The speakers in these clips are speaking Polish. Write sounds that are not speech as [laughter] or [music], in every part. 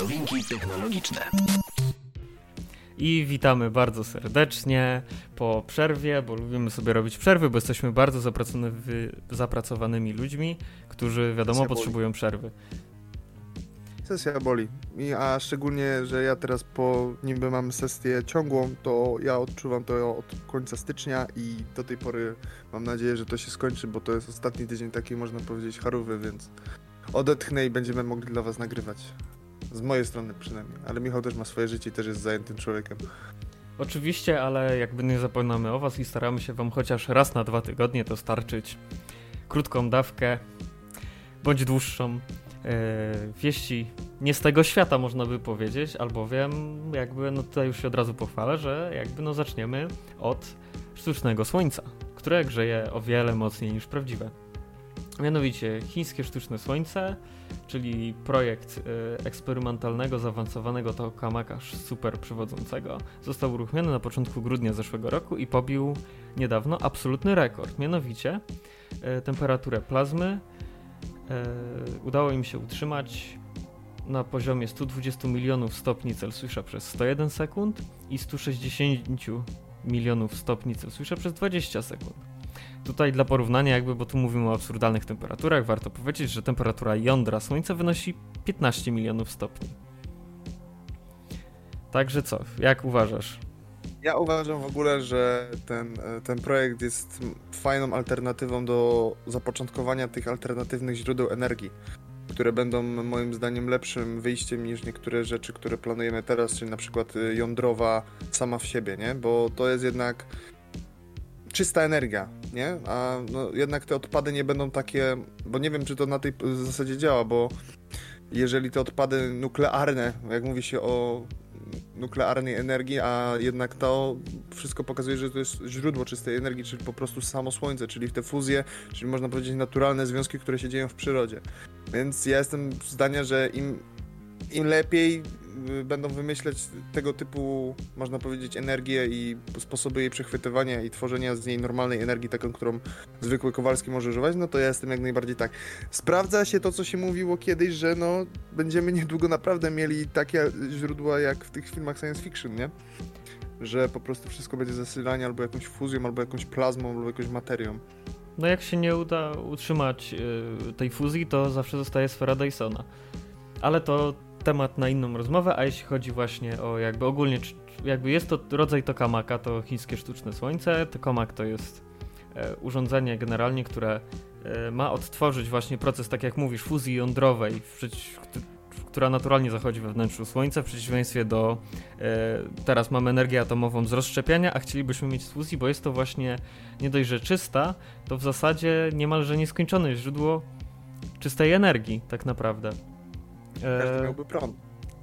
Nowinki technologiczne. I witamy bardzo serdecznie po przerwie, bo lubimy sobie robić przerwy, bo jesteśmy bardzo zapracowanymi ludźmi, którzy wiadomo Sesja potrzebują boli. przerwy. Sesja boli. I, a szczególnie, że ja teraz po niby mam sesję ciągłą, to ja odczuwam to od końca stycznia i do tej pory mam nadzieję, że to się skończy, bo to jest ostatni tydzień taki, można powiedzieć, harówy, więc odetchnę i będziemy mogli dla was nagrywać. Z mojej strony przynajmniej. Ale Michał też ma swoje życie i też jest zajętym człowiekiem. Oczywiście, ale jakby nie zapominamy o was i staramy się wam chociaż raz na dwa tygodnie dostarczyć krótką dawkę, bądź dłuższą, e, wieści nie z tego świata można by powiedzieć, albowiem jakby no tutaj już się od razu pochwalę, że jakby no zaczniemy od sztucznego słońca, które grzeje o wiele mocniej niż prawdziwe. Mianowicie chińskie sztuczne słońce, czyli projekt y, eksperymentalnego, zaawansowanego tokamaka super przywodzącego, został uruchomiony na początku grudnia zeszłego roku i pobił niedawno absolutny rekord. Mianowicie y, temperaturę plazmy y, udało im się utrzymać na poziomie 120 milionów stopni Celsjusza przez 101 sekund i 160 milionów stopni Celsjusza przez 20 sekund. Tutaj dla porównania, jakby, bo tu mówimy o absurdalnych temperaturach, warto powiedzieć, że temperatura jądra Słońca wynosi 15 milionów stopni. Także co, jak uważasz? Ja uważam w ogóle, że ten, ten projekt jest fajną alternatywą do zapoczątkowania tych alternatywnych źródeł energii, które będą moim zdaniem lepszym wyjściem niż niektóre rzeczy, które planujemy teraz, czyli na przykład jądrowa sama w siebie, nie? Bo to jest jednak czysta energia, nie? A no, jednak te odpady nie będą takie, bo nie wiem, czy to na tej zasadzie działa, bo jeżeli te odpady nuklearne, jak mówi się o nuklearnej energii, a jednak to wszystko pokazuje, że to jest źródło czystej energii, czyli po prostu samo słońce, czyli te fuzje, czyli można powiedzieć naturalne związki, które się dzieją w przyrodzie. Więc ja jestem zdania, że im, im lepiej będą wymyśleć tego typu, można powiedzieć, energię i sposoby jej przechwytywania i tworzenia z niej normalnej energii, taką, którą zwykły Kowalski może używać, no to ja jestem jak najbardziej tak. Sprawdza się to, co się mówiło kiedyś, że no będziemy niedługo naprawdę mieli takie źródła jak w tych filmach science fiction, nie? Że po prostu wszystko będzie zasilanie albo jakąś fuzją, albo jakąś plazmą, albo jakąś materią. No jak się nie uda utrzymać yy, tej fuzji, to zawsze zostaje sfera Dysona. Ale to temat na inną rozmowę, a jeśli chodzi właśnie o jakby ogólnie, jakby jest to rodzaj tokamaka, to chińskie sztuczne słońce. Tokamak to jest e, urządzenie generalnie, które e, ma odtworzyć właśnie proces, tak jak mówisz, fuzji jądrowej, która naturalnie zachodzi we wnętrzu Słońca, w przeciwieństwie do e, teraz mamy energię atomową z rozszczepiania, a chcielibyśmy mieć z fuzji, bo jest to właśnie nie dość, że czysta, to w zasadzie niemalże nieskończone źródło czystej energii, tak naprawdę. Każdy miałby prąd.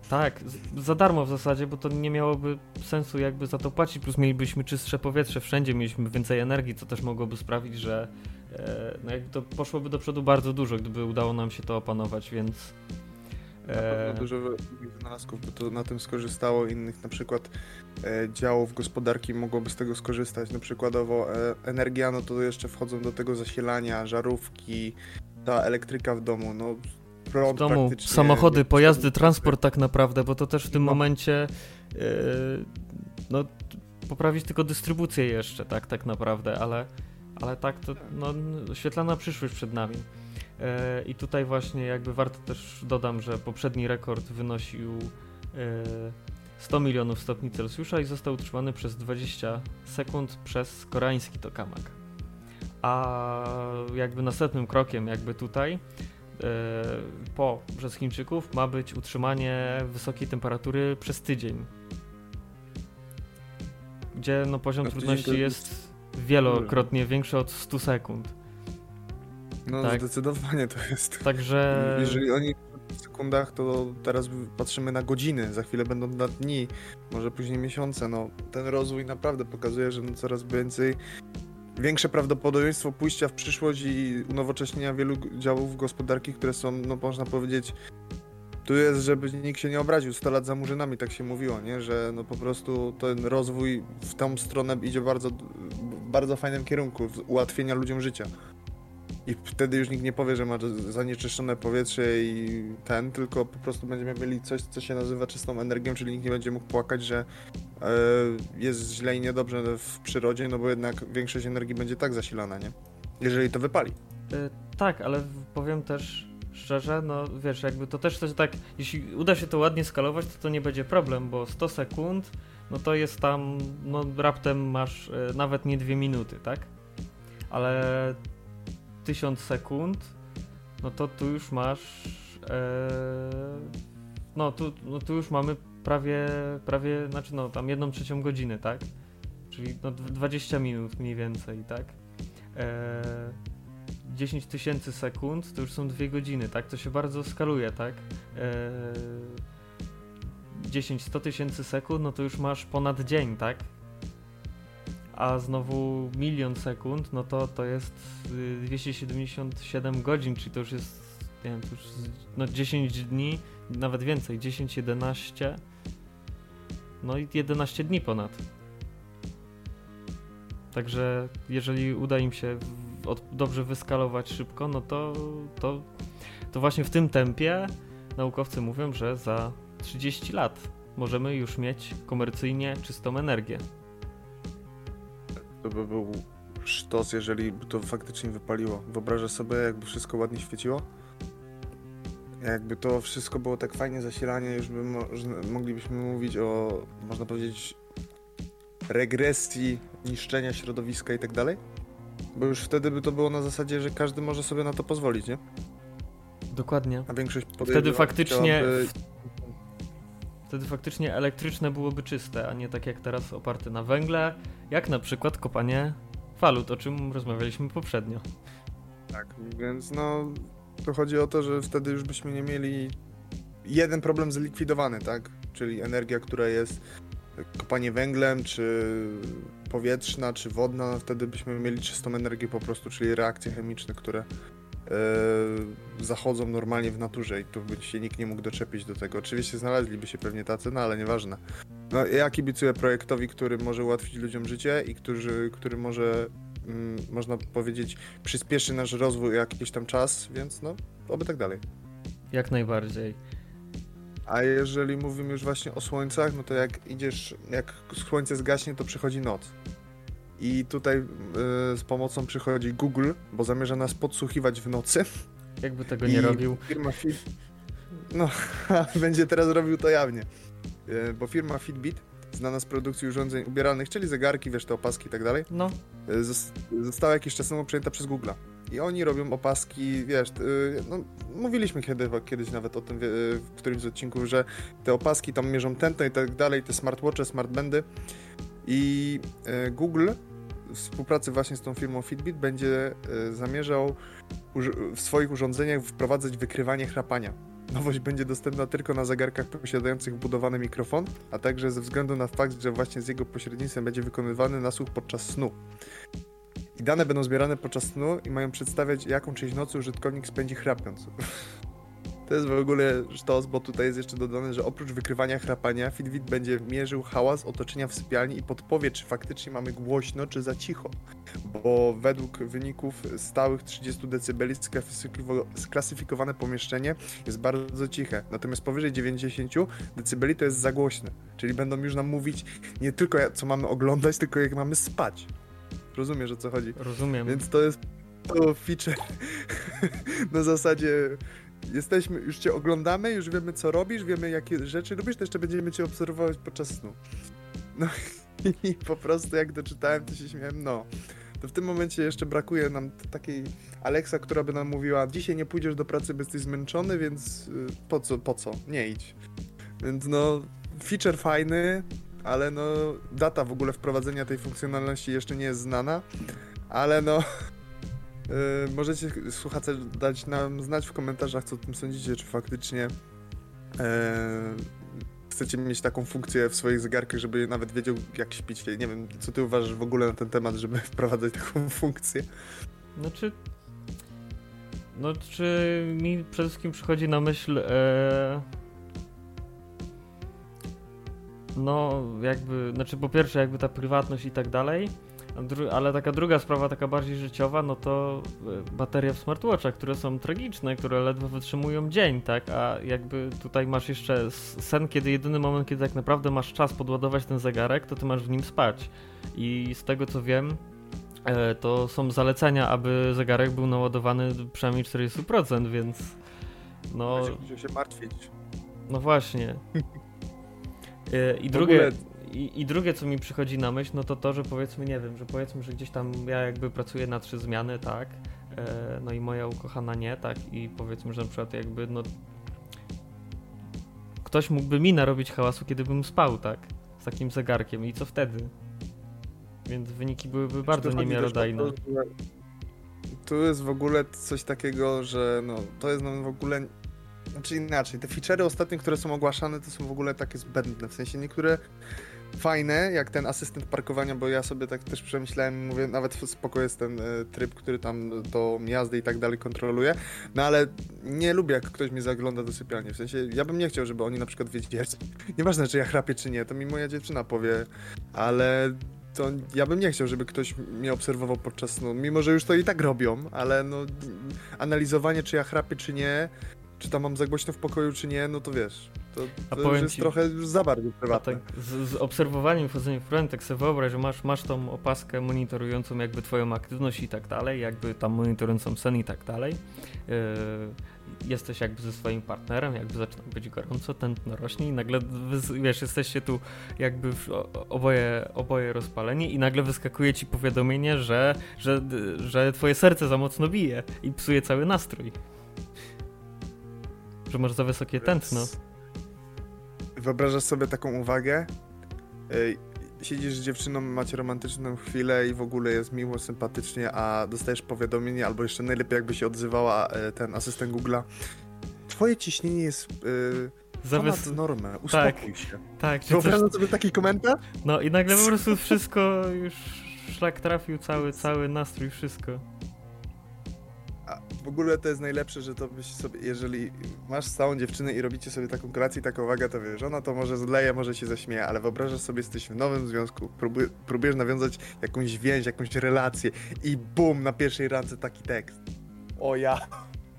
Tak, za darmo w zasadzie, bo to nie miałoby sensu jakby za to płacić, plus mielibyśmy czystsze powietrze wszędzie, mieliśmy więcej energii, co też mogłoby sprawić, że e, no jakby to poszłoby do przodu bardzo dużo, gdyby udało nam się to opanować, więc... E... Na dużo wynalazków by to na tym skorzystało, innych na przykład e, działów gospodarki mogłoby z tego skorzystać, na przykładowo e, energia, no to jeszcze wchodzą do tego zasilania, żarówki, ta elektryka w domu, no prąd domu, samochody, pojazdy, transport tak naprawdę, bo to też w tym no. momencie yy, no, poprawić tylko dystrybucję jeszcze, tak, tak naprawdę, ale, ale tak to no, świetlana przyszłość przed nami. Yy, I tutaj właśnie jakby warto też dodam, że poprzedni rekord wynosił yy, 100 milionów stopni Celsjusza i został utrzymany przez 20 sekund przez koreański tokamak. A jakby następnym krokiem jakby tutaj E, po przez Chińczyków ma być utrzymanie wysokiej temperatury przez tydzień. Gdzie no, poziom no, trudności jest wielokrotnie większy od 100 sekund. No tak. zdecydowanie to jest. Także... Jeżeli oni w sekundach, to teraz patrzymy na godziny, za chwilę będą na dni, może później miesiące. No, ten rozwój naprawdę pokazuje, że no coraz więcej większe prawdopodobieństwo pójścia w przyszłość i unowocześnienia wielu działów gospodarki, które są, no można powiedzieć, tu jest, żeby nikt się nie obraził, 100 lat za murzynami, tak się mówiło, nie? że no po prostu ten rozwój w tą stronę idzie bardzo, bardzo fajnym kierunku, ułatwienia ludziom życia. I wtedy już nikt nie powie, że ma zanieczyszczone powietrze i ten, tylko po prostu będziemy mieli coś, co się nazywa czystą energią, czyli nikt nie będzie mógł płakać, że e, jest źle i niedobrze w przyrodzie, no bo jednak większość energii będzie tak zasilana, nie? Jeżeli to wypali. E, tak, ale powiem też szczerze, no wiesz, jakby to też coś tak, jeśli uda się to ładnie skalować, to to nie będzie problem, bo 100 sekund, no to jest tam, no raptem masz e, nawet nie dwie minuty, tak? Ale 1000 sekund, no to tu już masz. E, no, tu, no tu już mamy prawie, prawie, znaczy no tam jedną trzecią godziny, tak? Czyli no 20 minut mniej więcej, tak? E, 10 tysięcy sekund to już są dwie godziny, tak? To się bardzo skaluje, tak? E, 10-100 tysięcy sekund, no to już masz ponad dzień, tak? A znowu milion sekund, no to to jest 277 y, godzin, czyli to już jest, nie wiem, już no 10 dni, nawet więcej, 10, 11, no i 11 dni ponad. Także jeżeli uda im się dobrze wyskalować szybko, no to, to, to właśnie w tym tempie naukowcy mówią, że za 30 lat możemy już mieć komercyjnie czystą energię. To by był sztos, jeżeli by to faktycznie wypaliło. Wyobrażasz sobie, jakby wszystko ładnie świeciło? Jakby to wszystko było tak fajnie zasilanie, już by mo moglibyśmy mówić o, można powiedzieć, regresji, niszczenia środowiska i tak dalej? Bo już wtedy by to było na zasadzie, że każdy może sobie na to pozwolić, nie? Dokładnie. A większość Wtedy faktycznie. Chciałaby... Wtedy faktycznie elektryczne byłoby czyste, a nie tak jak teraz oparte na węgle, jak na przykład kopanie falut, o czym rozmawialiśmy poprzednio. Tak, więc no to chodzi o to, że wtedy już byśmy nie mieli jeden problem zlikwidowany, tak? Czyli energia, która jest kopanie węglem, czy powietrzna, czy wodna, wtedy byśmy mieli czystą energię po prostu, czyli reakcje chemiczne, które zachodzą normalnie w naturze i tu by się nikt nie mógł doczepić do tego. Oczywiście znaleźliby się pewnie tacy, no ale nieważne. No, ja kibicuję projektowi, który może ułatwić ludziom życie i który, który może, mm, można powiedzieć, przyspieszy nasz rozwój jakiś tam czas, więc no, oby tak dalej. Jak najbardziej. A jeżeli mówimy już właśnie o słońcach, no to jak idziesz, jak słońce zgaśnie, to przychodzi noc. I tutaj y, z pomocą przychodzi Google, bo zamierza nas podsłuchiwać w nocy. Jakby tego nie robił. Firma Fit... No, [laughs] będzie teraz robił to jawnie. Y, bo firma Fitbit, znana z produkcji urządzeń ubieralnych, czyli zegarki, wiesz, te opaski i tak dalej, no. Y, została jakiś czas temu przejęta przez Google'a. I oni robią opaski, wiesz, no, mówiliśmy kiedy, kiedyś nawet o tym w którymś z odcinków, że te opaski tam mierzą tętno i tak dalej, te smartwatche, smartbandy. I Google w współpracy właśnie z tą firmą Fitbit będzie e, zamierzał w swoich urządzeniach wprowadzać wykrywanie chrapania. Nowość będzie dostępna tylko na zegarkach posiadających wbudowany mikrofon, a także ze względu na fakt, że właśnie z jego pośrednictwem będzie wykonywany nasłuch podczas snu. I dane będą zbierane podczas snu i mają przedstawiać, jaką część nocy użytkownik spędzi chrapiąc. [laughs] To jest w ogóle sztos, bo tutaj jest jeszcze dodane, że oprócz wykrywania chrapania, Fitbit będzie mierzył hałas otoczenia w sypialni i podpowie, czy faktycznie mamy głośno, czy za cicho. Bo według wyników stałych 30 dB sklasyfikowane pomieszczenie jest bardzo ciche. Natomiast powyżej 90 dB to jest za głośne. Czyli będą już nam mówić nie tylko co mamy oglądać, tylko jak mamy spać. Rozumiesz o co chodzi? Rozumiem. Więc to jest to feature [laughs] na zasadzie jesteśmy, już cię oglądamy, już wiemy co robisz, wiemy jakie rzeczy robisz, to jeszcze będziemy cię obserwować podczas snu. No [laughs] i po prostu jak doczytałem, to się śmiałem, no. To w tym momencie jeszcze brakuje nam takiej Alexa, która by nam mówiła, dzisiaj nie pójdziesz do pracy, bo jesteś zmęczony, więc y, po co, po co, nie idź. Więc no, feature fajny, ale no, data w ogóle wprowadzenia tej funkcjonalności jeszcze nie jest znana, ale no, [laughs] możecie, słuchacze, dać nam znać w komentarzach, co o tym sądzicie, czy faktycznie yy, chcecie mieć taką funkcję w swoich zegarkach, żeby nawet wiedział, jak śpić. Nie wiem, co ty uważasz w ogóle na ten temat, żeby [laughs] wprowadzać taką funkcję? No czy... No czy mi przede wszystkim przychodzi na myśl... E... No jakby, znaczy po pierwsze jakby ta prywatność i tak dalej, ale taka druga sprawa, taka bardziej życiowa, no to y, bateria w smartwatchach, które są tragiczne, które ledwo wytrzymują dzień, tak? A jakby tutaj masz jeszcze sen, kiedy jedyny moment, kiedy tak naprawdę masz czas podładować ten zegarek, to ty masz w nim spać. I z tego co wiem, e, to są zalecenia, aby zegarek był naładowany przynajmniej 40%, więc no, Musiał się martwić. no właśnie. [laughs] E, I drugie, ogóle- i, I drugie, co mi przychodzi na myśl, no to to, że powiedzmy, nie wiem, że powiedzmy, że gdzieś tam ja jakby pracuję na trzy zmiany, tak, e, no i moja ukochana nie, tak, i powiedzmy, że na przykład jakby, no ktoś mógłby mi narobić hałasu, kiedy bym spał, tak, z takim zegarkiem i co wtedy? Więc wyniki byłyby bardzo niemiarodajne. Tu jest w ogóle coś takiego, że no, to jest no w ogóle... Znaczy inaczej, te feature'y ostatnie, które są ogłaszane, to są w ogóle takie zbędne. W sensie niektóre fajne, jak ten asystent parkowania, bo ja sobie tak też przemyślałem, mówię, nawet spoko jest ten e, tryb, który tam tą jazdę i tak dalej kontroluje, no ale nie lubię, jak ktoś mi zagląda do sypialni. W sensie, ja bym nie chciał, żeby oni na przykład wiedzieli, [laughs] nieważne, czy ja chrapię, czy nie, to mi moja dziewczyna powie, ale to ja bym nie chciał, żeby ktoś mnie obserwował podczas snu, mimo że już to i tak robią, ale no analizowanie, czy ja chrapię, czy nie, czy tam mam za głośno w pokoju, czy nie, no to wiesz, to, to już jest ci- trochę już za bardzo prywatne. tak z, z obserwowaniem, wchodzeniem w prąd, tak sobie wyobraź, że masz, masz tą opaskę monitorującą jakby twoją aktywność i tak dalej, jakby tam monitorującą sen i tak dalej. Yy, jesteś jakby ze swoim partnerem, jakby zaczyna być gorąco, tętno rośnie i nagle, wiesz, jesteście tu jakby oboje, oboje rozpaleni i nagle wyskakuje ci powiadomienie, że, że, że twoje serce za mocno bije i psuje cały nastrój. Że masz za wysokie tętno. Wyobrażasz sobie taką uwagę? Ej, Siedzisz z dziewczyną, macie romantyczną chwilę i w ogóle jest miło, sympatycznie, a dostajesz powiadomienie, albo jeszcze najlepiej jakby się odzywała e, ten asystent Google'a. Twoje ciśnienie jest e, Za ponad normę, uspokój się. tak, czy coś, Wyobrażasz sobie taki komentarz? No i nagle po [laughs] prostu wszystko już szlak trafił, cały, cały nastrój, wszystko. W ogóle to jest najlepsze, że to byś sobie, jeżeli masz stałą dziewczynę i robicie sobie taką kolację i taką uwagę, to wiesz, ona to może zleje, może się zaśmieje, ale wyobrażasz sobie, jesteś w nowym związku, próbuj, próbujesz nawiązać jakąś więź, jakąś relację i bum, na pierwszej randce taki tekst. O ja,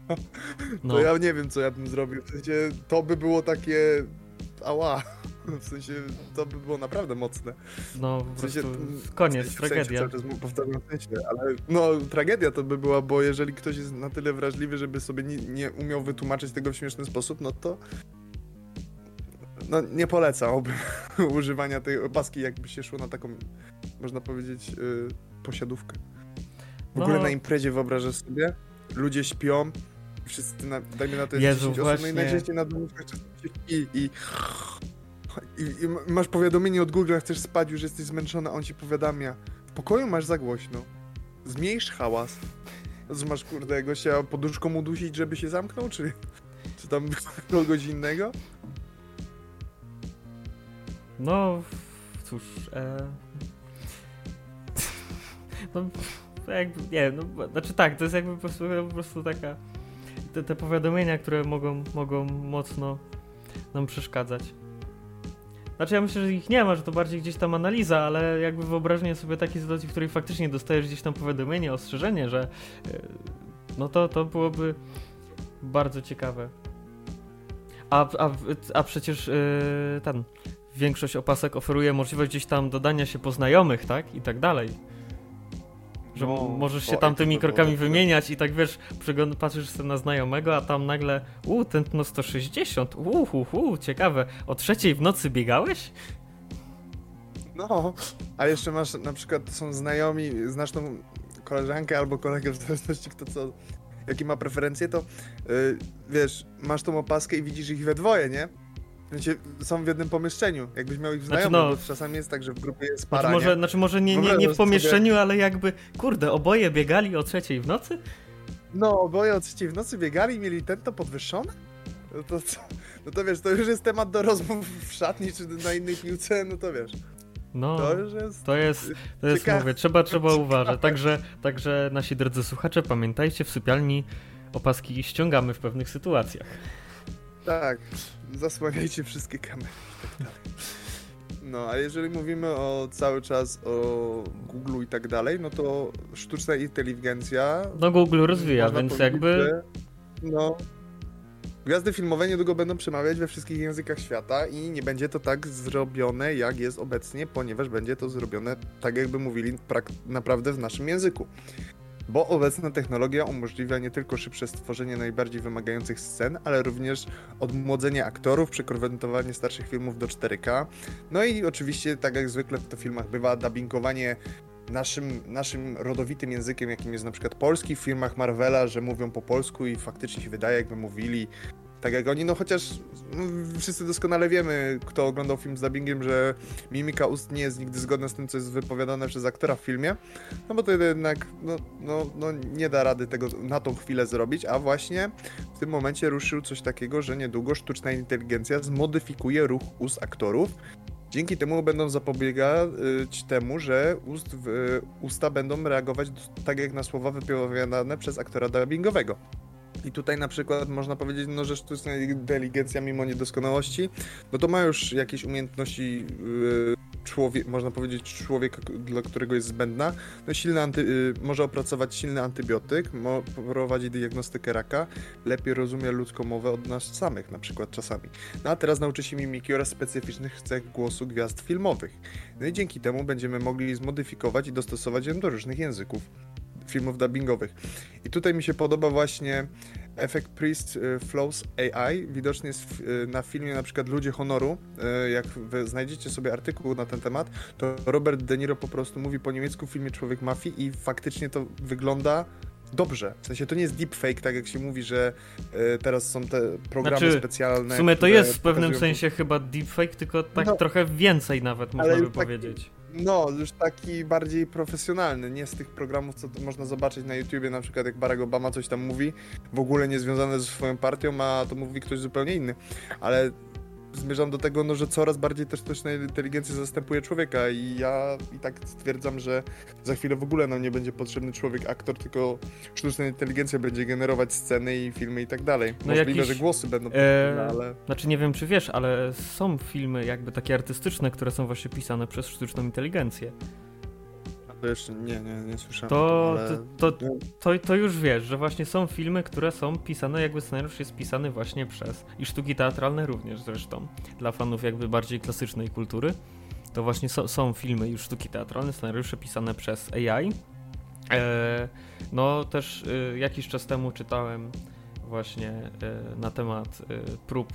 [laughs] No, to ja nie wiem, co ja bym zrobił, w sensie to by było takie, ała, w sensie to by było naprawdę mocne. no W sensie, koniec, w sensie, tragedia. Czas mu powtarzam w sensie, ale no tragedia to by była, bo jeżeli ktoś jest na tyle wrażliwy, żeby sobie nie, nie umiał wytłumaczyć tego w śmieszny sposób, no to no nie polecałbym [laughs] używania tej opaski, jakby się szło na taką, można powiedzieć, yy, posiadówkę. W No. ogóle na imprezie wyobrażasz sobie, ludzie śpią, wszyscy, na, dajmy na to jest Jezu, 10 osób, no i najczęściej na się śpi i, i, i masz powiadomienie od Google, chcesz spać, już jesteś zmęczony, a on ci powiadamia, w pokoju masz za głośno, zmniejsz hałas. Masz, kurde, gościa poduszką udusić, żeby się zamknął, czy, czy tam [laughs] kogoś innego? No, cóż, e... [laughs] no, jakby, nie no, znaczy tak, to jest jakby po prostu, po prostu taka, te, te powiadomienia, które mogą, mogą mocno nam przeszkadzać. Znaczy ja myślę, że ich nie ma, że to bardziej gdzieś tam analiza, ale jakby wyobrażenie sobie takiej sytuacji, w której faktycznie dostajesz gdzieś tam powiadomienie, ostrzeżenie, że e, no to, to byłoby bardzo ciekawe. A, a, a przecież e, ten, większość opasek oferuje możliwość gdzieś tam dodania się po znajomych, tak? I tak dalej. Że No, możesz się tam tymi krokami wymieniać i tak wiesz, patrzysz sobie na znajomego, a tam nagle u, tętno 160, u, hu, hu, ciekawe, o trzeciej w nocy biegałeś? No, a jeszcze masz, na przykład są znajomi, znasz tą koleżankę albo kolegę, w zależności kto co, jakie ma preferencje, to yy, wiesz, masz tą opaskę i widzisz ich we dwoje, nie? Są w jednym pomieszczeniu, jakbyś miał ich Znaczy, no- czasami jest tak, że w grupie jest para, Znaczy może, nie? znaczy może nie, nie, nie w pomieszczeniu, ale jakby, kurde, oboje biegali o trzeciej w nocy? No, oboje o trzeciej w nocy biegali i mieli tento podwyższone? No to, co? no to wiesz, to już jest temat do rozmów w szatni czy na innej piłce, no to wiesz, No, to już jest... to jest, to jest Ciekawe. mówię, trzeba, trzeba uważać. Także, także nasi drodzy słuchacze, pamiętajcie, w sypialni opaski ściągamy w pewnych sytuacjach. Tak, zasłaniajcie wszystkie kamery i tak dalej. No, a jeżeli mówimy o cały czas o Google i tak dalej, no to sztuczna inteligencja. No Google rozwija, więc jakby No. Gwiazdy filmowe niedługo będą przemawiać we wszystkich językach świata i nie będzie to tak zrobione, jak jest obecnie, ponieważ będzie to zrobione tak, jakby mówili naprawdę w naszym języku. Bo obecna technologia umożliwia nie tylko szybsze stworzenie najbardziej wymagających scen, ale również odmłodzenie aktorów, przekonwertowanie starszych filmów do 4K. No i oczywiście, tak jak zwykle w to filmach bywa, dubbingowanie naszym, naszym rodowitym językiem, jakim jest na przykład polski w filmach Marvela, że mówią po polsku i faktycznie się wydaje, jakby mówili tak jak oni, no chociaż no, wszyscy doskonale wiemy, kto oglądał film z dubbingiem, że mimika ust nie jest nigdy zgodna z tym, co jest wypowiadane przez aktora w filmie, no bo to jednak no, no, no nie da rady tego na tą chwilę zrobić, a właśnie w tym momencie ruszył coś takiego, że niedługo sztuczna inteligencja zmodyfikuje ruch ust aktorów Dzięki temu będą zapobiegać temu, że ust w, usta będą reagować tak jak na słowa wypowiadane przez aktora dubbingowego. I tutaj na przykład można powiedzieć, no, że sztuczna inteligencja mimo niedoskonałości, no to ma już jakieś umiejętności yy, człowiek, można powiedzieć człowieka, dla którego jest zbędna. No silny anty, yy, może opracować silny antybiotyk, mo, prowadzić diagnostykę raka, lepiej rozumie ludzką mowę od nas samych na przykład czasami. No a teraz nauczy się mimiki oraz specyficznych cech głosu gwiazd filmowych. No i dzięki temu będziemy mogli zmodyfikować i dostosować ją do różnych języków filmów dubbingowych. I tutaj mi się podoba właśnie efekt Priest y, Flows AI. Widoczny jest y, na filmie na przykład Ludzie Honoru. Y, jak znajdziecie sobie artykuł na ten temat, to Robert De Niro po prostu mówi po niemiecku w filmie Człowiek Mafii i faktycznie to wygląda dobrze. W sensie to nie jest deepfake, tak jak się mówi, że teraz są te programy znaczy, specjalne. W sumie to jest w pewnym sensie chyba deepfake, tylko tak no, trochę więcej nawet można by tak, powiedzieć. No, już taki bardziej profesjonalny, nie z tych programów, co można zobaczyć na YouTubie, na przykład jak Barack Obama coś tam mówi, w ogóle nie związane ze swoją partią, a to mówi ktoś zupełnie inny. Ale zmierzam do tego, no, że coraz bardziej też sztuczna inteligencja zastępuje człowieka i ja i tak stwierdzam, że za chwilę w ogóle nam nie będzie potrzebny człowiek, aktor, tylko sztuczna inteligencja będzie generować sceny i filmy i tak dalej. No Możliwe, jakiś, że głosy będą potrzebne, e, ale... Znaczy nie wiem, czy wiesz, ale są filmy jakby takie artystyczne, które są właśnie pisane przez sztuczną inteligencję. To jeszcze nie, nie, nie słyszałem. To, ale... to, to, to, to, już wiesz, że właśnie są filmy, które są pisane, jakby scenariusz jest pisany właśnie przez. I sztuki teatralne również zresztą. Dla fanów jakby bardziej klasycznej kultury. To właśnie so, są filmy już sztuki teatralne, scenariusze pisane przez AI. E, no też e, jakiś czas temu czytałem właśnie e, na temat e, prób.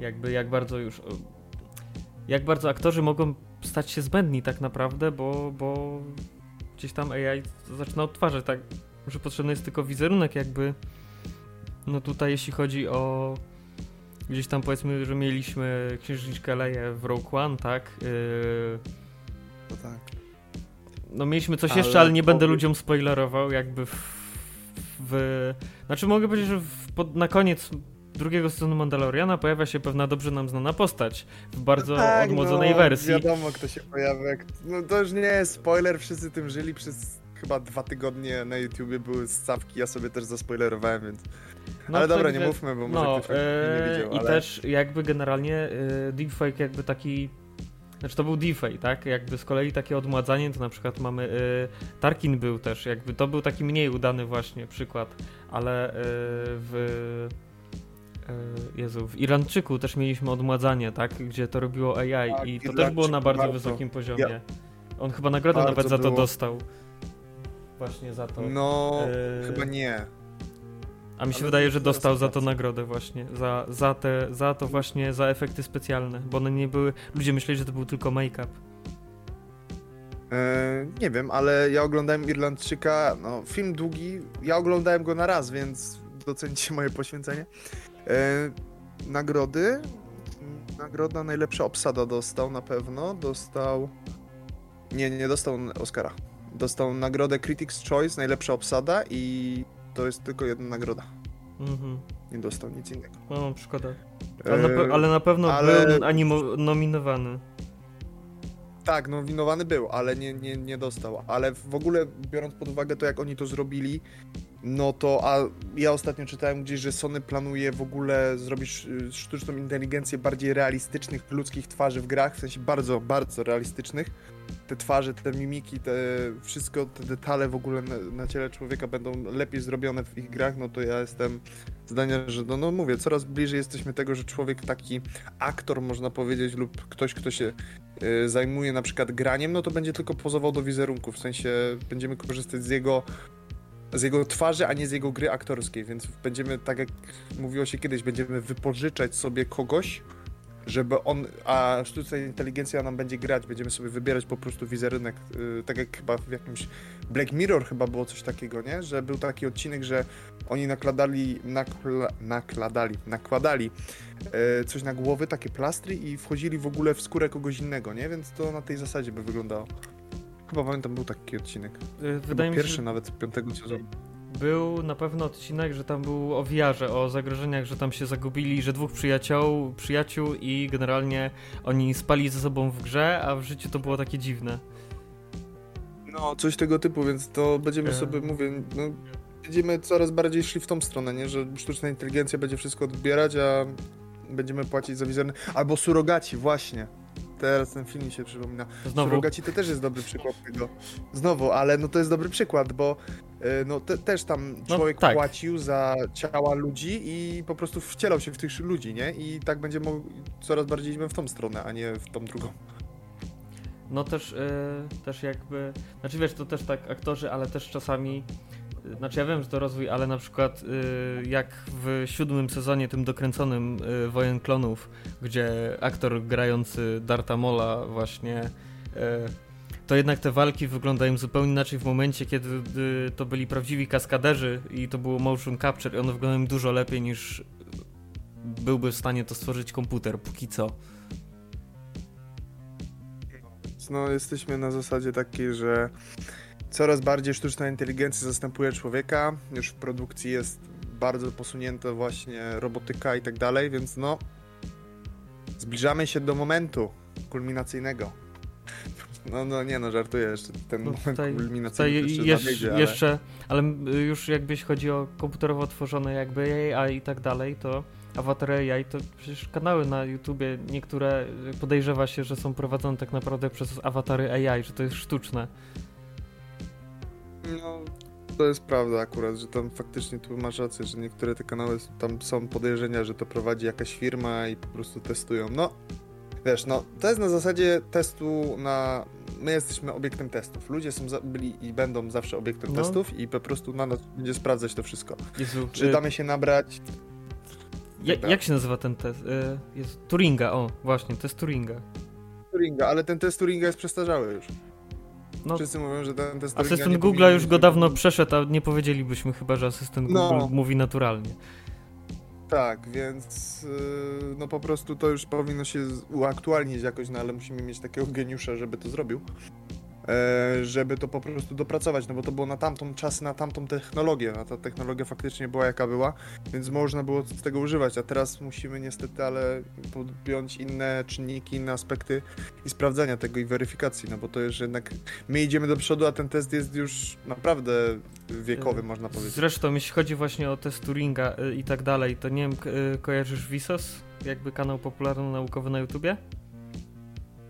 Jakby jak bardzo już. Jak bardzo aktorzy mogą stać się zbędni tak naprawdę, bo, bo gdzieś tam AI zaczyna odtwarzać tak, że potrzebny jest tylko wizerunek jakby no tutaj jeśli chodzi o gdzieś tam powiedzmy, że mieliśmy księżniczkę Leję w Rogue One, tak? Yy... No tak. No mieliśmy coś ale jeszcze, ale nie będę ludziom spoilerował, jakby w... w... Znaczy mogę powiedzieć, że w, pod, na koniec drugiego sezonu Mandaloriana pojawia się pewna dobrze nam znana postać w bardzo no tak, odmłodzonej no, wersji. Wiadomo, kto się pojawia. No to już nie jest spoiler, wszyscy tym żyli przez chyba dwa tygodnie na YouTubie były stawki, ja sobie też zaspoilerowałem, więc... No, ale dobra, nie mówmy, bo może no, ktoś e, nie widział, I też jakby generalnie e, deepfake jakby taki znaczy to był deepfake, tak? Jakby z kolei takie odmładzanie, to na przykład mamy y, Tarkin był też, jakby to był taki mniej udany właśnie przykład, ale y, w E, Jezu, w Iranczyku też mieliśmy odmładzanie, tak? Gdzie to robiło AI tak, i to też było na bardzo, bardzo. wysokim poziomie. Ja. On chyba nagrodę nawet za to dostał. Właśnie za to. No, e... chyba nie. A mi się Ale wydaje, że dostał za to nagrodę właśnie, za, za, te, za to właśnie, za efekty specjalne, bo one nie były, ludzie myśleli, że to był tylko make-up. E, nie wiem, ale ja oglądałem Irlandczyka, no film długi, ja oglądałem go na raz, więc docenicie moje poświęcenie. E, nagrody. Nagroda najlepsza obsada dostał na pewno. Dostał. Nie, nie dostał Oscara. Dostał nagrodę Critics' Choice, najlepsza obsada i to jest tylko jedna nagroda. Mhm. Nie dostał nic innego. No, szkoda. Ale na, ale na pewno ale... był animo nominowany. Tak, nominowany był, ale nie, nie, nie dostał. Ale w ogóle biorąc pod uwagę to, jak oni to zrobili, no to, a ja ostatnio czytałem gdzieś, że Sony planuje w ogóle zrobić y, sztuczną inteligencję bardziej realistycznych ludzkich twarzy w grach, w sensie bardzo, bardzo realistycznych. Te twarze, te mimiki, te wszystko, te detale w ogóle na, na ciele człowieka będą lepiej zrobione w ich grach, no to ja jestem zdania, że no, no mówię, coraz bliżej jesteśmy tego, że człowiek taki aktor, można powiedzieć, lub ktoś, kto się y, zajmuje na przykład graniem, no to będzie tylko pozował do wizerunku, w sensie będziemy korzystać z jego z jego twarzy, a nie z jego gry aktorskiej, więc będziemy, tak jak mówiło się kiedyś, będziemy wypożyczać sobie kogoś, żeby on, a sztuczna inteligencja nam będzie grać, będziemy sobie wybierać po prostu wizerunek, yy, tak jak chyba w jakimś Black Mirror chyba było coś takiego, nie? Że był taki odcinek, że oni nakładali, nakla, nakładali, nakładali yy, coś na głowy, takie plastry i wchodzili w ogóle w skórę kogoś innego, nie? Więc to na tej zasadzie by wyglądało. Chyba pamiętam, był taki odcinek. Y, Chyba Wydaje mi się, pierwszy nawet z piątego sezonu. był na pewno odcinek, że tam był o wiarze, o zagrożeniach, że tam się zagubili, że dwóch przyjaciół, przyjaciół i generalnie oni spali ze sobą w grze, a w życiu to było takie dziwne. No, coś tego typu, więc to będziemy E. sobie, mówię, no, będziemy coraz bardziej szli w tą stronę, nie? Że sztuczna inteligencja będzie wszystko odbierać, a będziemy płacić za wizerunek. Albo surogaci, właśnie. Teraz ten film mi się przypomina. Znowu, Surogaci to też jest dobry przykład tego. Znowu, ale no to jest dobry przykład, bo e, no te, też tam No, człowiek tak. płacił za ciała ludzi i po prostu wcielał się w tych ludzi, nie? I tak będzie mógł, coraz bardziej idziemy w tą stronę, a nie w tą drugą. no też, y, też jakby, znaczy wiesz, to też tak aktorzy, ale też czasami, y, znaczy ja wiem, że to rozwój, ale na przykład y, jak w siódmym sezonie, tym dokręconym y, Wojen Klonów, gdzie aktor grający Darta Mola właśnie, y, to jednak te walki wyglądają zupełnie inaczej w momencie, kiedy to byli prawdziwi kaskaderzy i to było motion capture i one wyglądają dużo lepiej niż byłby w stanie to stworzyć komputer, póki co. No, jesteśmy na zasadzie takiej, że coraz bardziej sztuczna inteligencja zastępuje człowieka. Już w produkcji jest bardzo posunięta właśnie robotyka i tak dalej, więc no zbliżamy się do momentu kulminacyjnego. No, no nie no, żartuję jeszcze. Ten No moment tutaj- kulminacyjny Tutaj jeszcze jesz, nadejdzie, ale... jeszcze, ale już jakbyś chodzi o komputerowo tworzone jakby AI i tak dalej, to Avatar AI to przecież kanały na YouTubie niektóre podejrzewa się, że są prowadzone tak naprawdę przez awatary AI, że to jest sztuczne. No, to jest prawda akurat, że tam faktycznie tu masz rację, że niektóre te kanały, tam są podejrzenia, że to prowadzi jakaś firma i po prostu testują. No, wiesz, no, to jest na zasadzie testu na... My jesteśmy obiektem testów. Ludzie są za... byli i będą zawsze obiektem No. testów i po prostu na nas będzie sprawdzać to wszystko. Jezu, Czy y, damy się nabrać? ja, tak. jak się nazywa ten test? Y, jest Turinga, o właśnie, test Turinga. Turinga, ale ten test Turinga jest przestarzały już. No, Wszyscy mówią, że ten test asystent powinien już go dawno przeszedł, a nie powiedzielibyśmy chyba, że asystent No. Google mówi naturalnie. Tak, więc yy, no po prostu to już powinno się uaktualnić jakoś, no ale musimy mieć takiego geniusza, żeby to zrobił. E, żeby to po prostu dopracować, no bo to było na tamtą czas, na tamtą technologię, a ta technologia faktycznie była jaka była, więc można było z tego używać, a teraz musimy niestety, ale podjąć inne czynniki, inne aspekty i sprawdzania tego i weryfikacji, no bo to już jednak my idziemy do przodu, a ten test jest już naprawdę wiekowy, Y, można powiedzieć. Zresztą, jeśli chodzi właśnie o test Turinga y, i tak dalej, to nie wiem, kojarzysz Visos? Jakby kanał popularno-naukowy na YouTubie?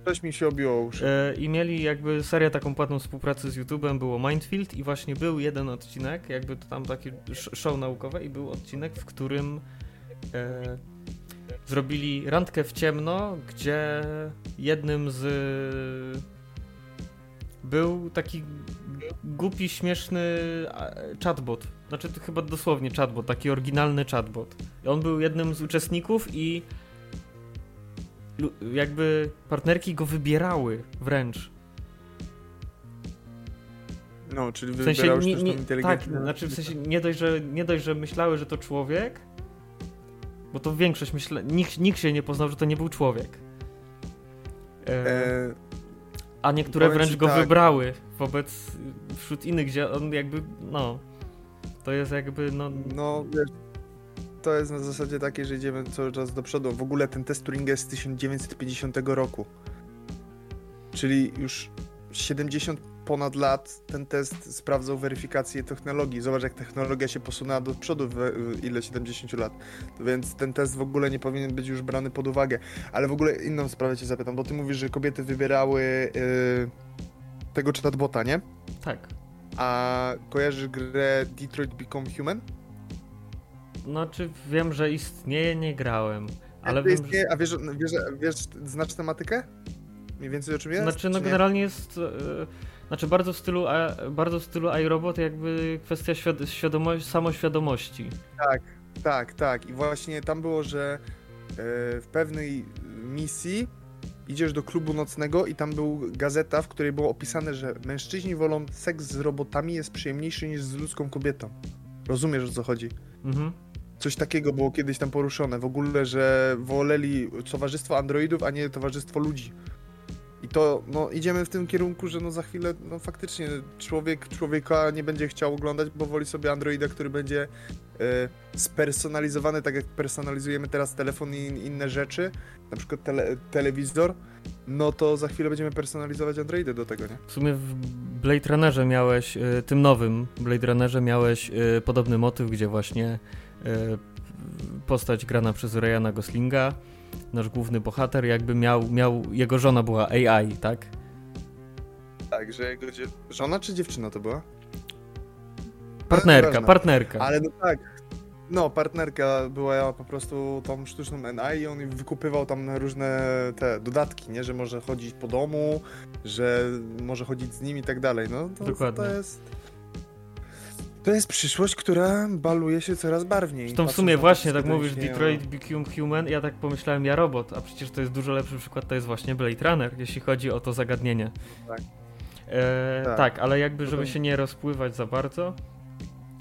Coś mi się obiło uszy. E, I mieli jakby serię taką płatną współpracy z YouTube'em, było Mindfield i właśnie był jeden odcinek, jakby to tam taki sh- show naukowe i był odcinek, w którym e, zrobili randkę w ciemno, gdzie jednym z był taki głupi, śmieszny chatbot. Znaczy to chyba dosłownie chatbot, taki oryginalny chatbot. I on był jednym z uczestników i jakby partnerki go wybierały wręcz. No, czyli W sensie nie, nie, tak, znaczy w sensie nie dość, że, nie dość, że myślały, że to człowiek, bo to większość myśla, nikt, nikt się nie poznał, że to nie był człowiek. E, E, a niektóre wręcz go tak. wybrały wobec wśród innych, gdzie on jakby, no, to jest jakby, no, no, wiesz, to jest na zasadzie takiej, że idziemy cały czas do przodu. W ogóle ten test Turinga jest z 1950 roku. Czyli już 70 ponad lat ten test sprawdzał weryfikację technologii. Zobacz, jak technologia się posunęła do przodu w ile 70 lat. Więc ten test w ogóle nie powinien być już brany pod uwagę. Ale w ogóle inną sprawę cię zapytam, bo ty mówisz, że kobiety wybierały yy, tego chatbota, nie? Tak. A kojarzysz grę Detroit Become Human? Znaczy wiem, że istnieje, nie grałem. Ale wiem, istnieje, że... A wiesz, wiesz, wiesz, znasz tematykę? Mniej więcej o czym jest? Znaczy, no generalnie jest. E, znaczy, bardzo w stylu, bardzo w stylu iRobot, jakby kwestia świad świadomości, samoświadomości. Tak, tak, tak. I właśnie tam było, że e, w pewnej misji idziesz do klubu nocnego i tam był gazeta, w której było opisane, że mężczyźni wolą seks z robotami jest przyjemniejszy niż z ludzką kobietą. Rozumiesz o co chodzi? Mhm. Coś takiego było kiedyś tam poruszone w ogóle, że woleli towarzystwo androidów, a nie towarzystwo ludzi. I to, no, idziemy w tym kierunku, że no za chwilę, no faktycznie człowiek człowieka nie będzie chciał oglądać, bo woli sobie androida, który będzie e, spersonalizowany, tak jak personalizujemy teraz telefon i inne rzeczy, na przykład tele, telewizor, no to za chwilę będziemy personalizować androidy do tego, nie? W sumie w Blade Runnerze miałeś, e, tym nowym Blade Runnerze miałeś e, podobny motyw, gdzie właśnie postać grana przez Ryana Goslinga nasz główny bohater jakby miał, miał jego żona była AI, tak? Tak, że jego żona czy dziewczyna to była? Partnerka, partnerka. Ale no tak, no, partnerka była po prostu tą sztuczną NI i on wykupywał tam różne te dodatki, nie? Że może chodzić po domu, że może chodzić z nim i tak dalej. No, to, Dokładnie. to jest to jest przyszłość, która baluje się coraz barwniej. Zresztą w sumie właśnie, tak mówisz, Detroit Become Human, ja tak pomyślałem, ja robot, a przecież to jest dużo lepszy przykład, to jest właśnie Blade Runner, jeśli chodzi o to zagadnienie. Tak. E, tak. tak. ale jakby, żeby się nie rozpływać za bardzo,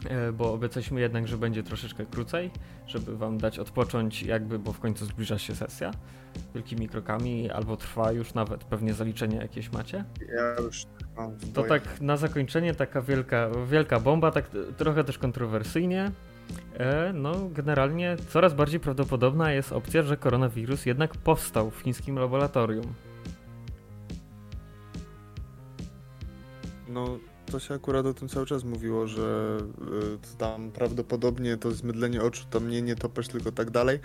e, bo obiecaliśmy jednak, że będzie troszeczkę krócej, żeby wam dać odpocząć jakby, bo w końcu zbliża się sesja wielkimi krokami, albo trwa już nawet pewnie zaliczenie jakieś macie. Ja już to tak na zakończenie taka wielka, wielka bomba, tak trochę też kontrowersyjnie. E, no, generalnie coraz bardziej prawdopodobna jest opcja, że koronawirus jednak powstał w chińskim laboratorium. No, to się akurat o tym cały czas mówiło, że y, tam prawdopodobnie to zmydlenie oczu to mnie nie topesz, tylko tak dalej,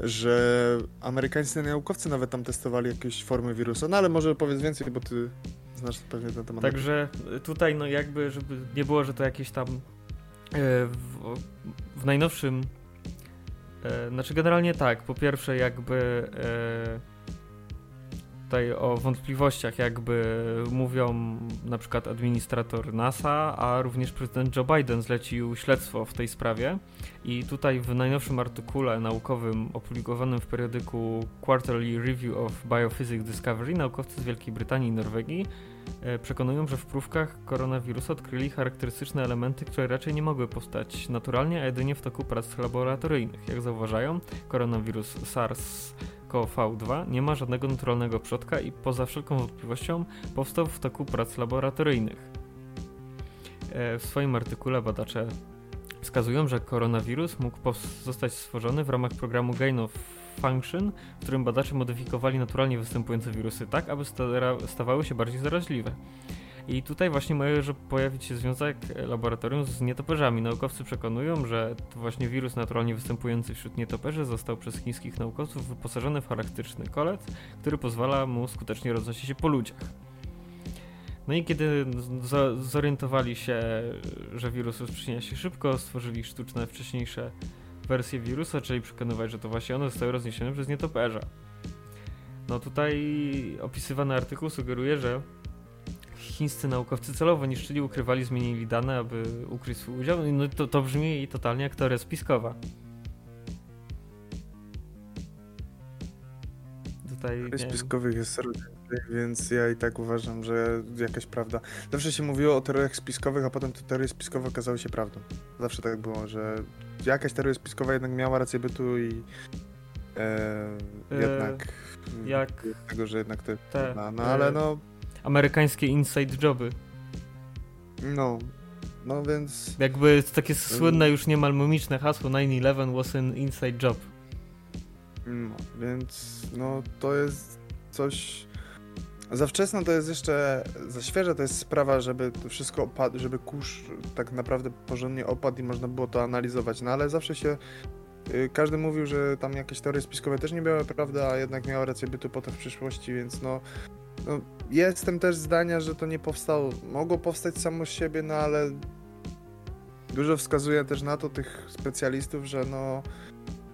że amerykańscy naukowcy nawet tam testowali jakieś formy wirusa, no ale może powiedz więcej, bo ty znasz pewnie ten temat. Także tutaj no jakby, żeby nie było, że to jakieś tam e, w, w najnowszym e, znaczy generalnie tak, po pierwsze jakby tutaj o wątpliwościach jakby mówią na przykład administrator NASA, a również prezydent Joe Biden zlecił śledztwo w tej sprawie i tutaj w najnowszym artykule naukowym opublikowanym w periodyku Quarterly Review of Biophysics Discovery naukowcy z Wielkiej Brytanii i Norwegii e, przekonują, że w próbkach koronawirusa odkryli charakterystyczne elementy, które raczej nie mogły powstać naturalnie, a jedynie w toku prac laboratoryjnych. Jak zauważają, koronawirus SARS V2 nie ma żadnego naturalnego przodka i poza wszelką wątpliwością powstał w toku prac laboratoryjnych. E, w swoim artykule badacze wskazują, że koronawirus mógł zostać stworzony w ramach programu Gain of Function, w którym badacze modyfikowali naturalnie występujące wirusy tak, aby stawały się bardziej zaraźliwe. I tutaj właśnie może pojawić się związek laboratorium z nietoperzami. Naukowcy przekonują, że to właśnie wirus naturalnie występujący wśród nietoperzy został przez chińskich naukowców wyposażony w charakterystyczny kolet, który pozwala mu skutecznie roznosić się po ludziach. No i kiedy zorientowali się, że wirus rozprzestrzenia się szybko, stworzyli sztuczne wcześniejsze wersje wirusa, czyli przekonywać, że to właśnie one zostały rozniesione przez nietoperza. No tutaj opisywany artykuł sugeruje, że chińscy naukowcy celowo niszczyli, ukrywali, zmienili dane, aby ukryć swój udział. No to, to brzmi totalnie jak teoria spiskowa. Tutaj, spiskowych jest więc ja i tak uważam, że jakaś prawda. Zawsze się mówiło o teoriach spiskowych, a potem te teorie spiskowe okazały się prawdą. Zawsze tak było, że jakaś teoria spiskowa jednak miała rację bytu i e, e jednak e, jak tego, że jednak to te, no, no ale no amerykańskie inside joby. No, no więc... Jakby takie słynne już niemal mimiczne hasło 9-11 was an inside job. No, więc no to jest coś... Za wczesno to jest jeszcze, za świeża to jest sprawa, żeby to wszystko opadło, żeby kurz tak naprawdę porządnie opadł i można było to analizować, no ale zawsze się y, każdy mówił, że tam jakieś teorie spiskowe też nie miały prawdy, a jednak miały rację bytu potem w przyszłości, więc no, no jestem też zdania, że to nie powstało, mogło powstać samo z siebie, no ale dużo wskazuje też na to tych specjalistów, że no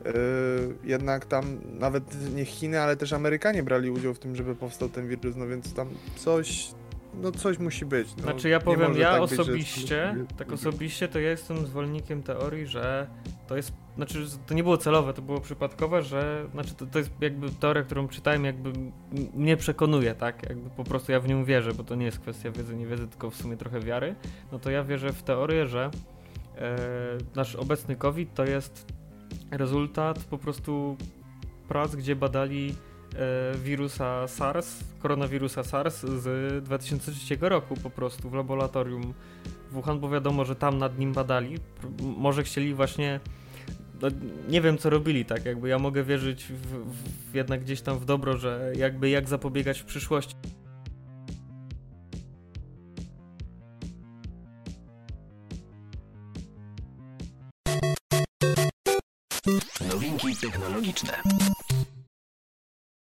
Yy, jednak tam nawet nie Chiny, ale też Amerykanie brali udział w tym, żeby powstał ten wirus, no więc tam coś, no coś musi być. No, Znaczy ja powiem, ja tak być, że- osobiście, tak osobiście to ja jestem zwolennikiem teorii, że to jest, znaczy to nie było celowe, to było przypadkowe, że, znaczy to, to jest jakby teoria, którą czytałem, jakby mnie przekonuje, tak, jakby po prostu ja w nią wierzę, bo to nie jest kwestia wiedzy, nie wiedzy, tylko w sumie trochę wiary, no to ja wierzę w teorię, że e, nasz obecny COVID to jest rezultat po prostu prac, gdzie badali e, wirusa SARS, koronawirusa SARS z 2003 roku po prostu w laboratorium w Wuhan, bo wiadomo, że tam nad nim badali. Może chcieli właśnie no, nie wiem co robili, tak jakby ja mogę wierzyć w, w, jednak gdzieś tam w dobro, że jakby jak zapobiegać w przyszłości. Nowinki technologiczne.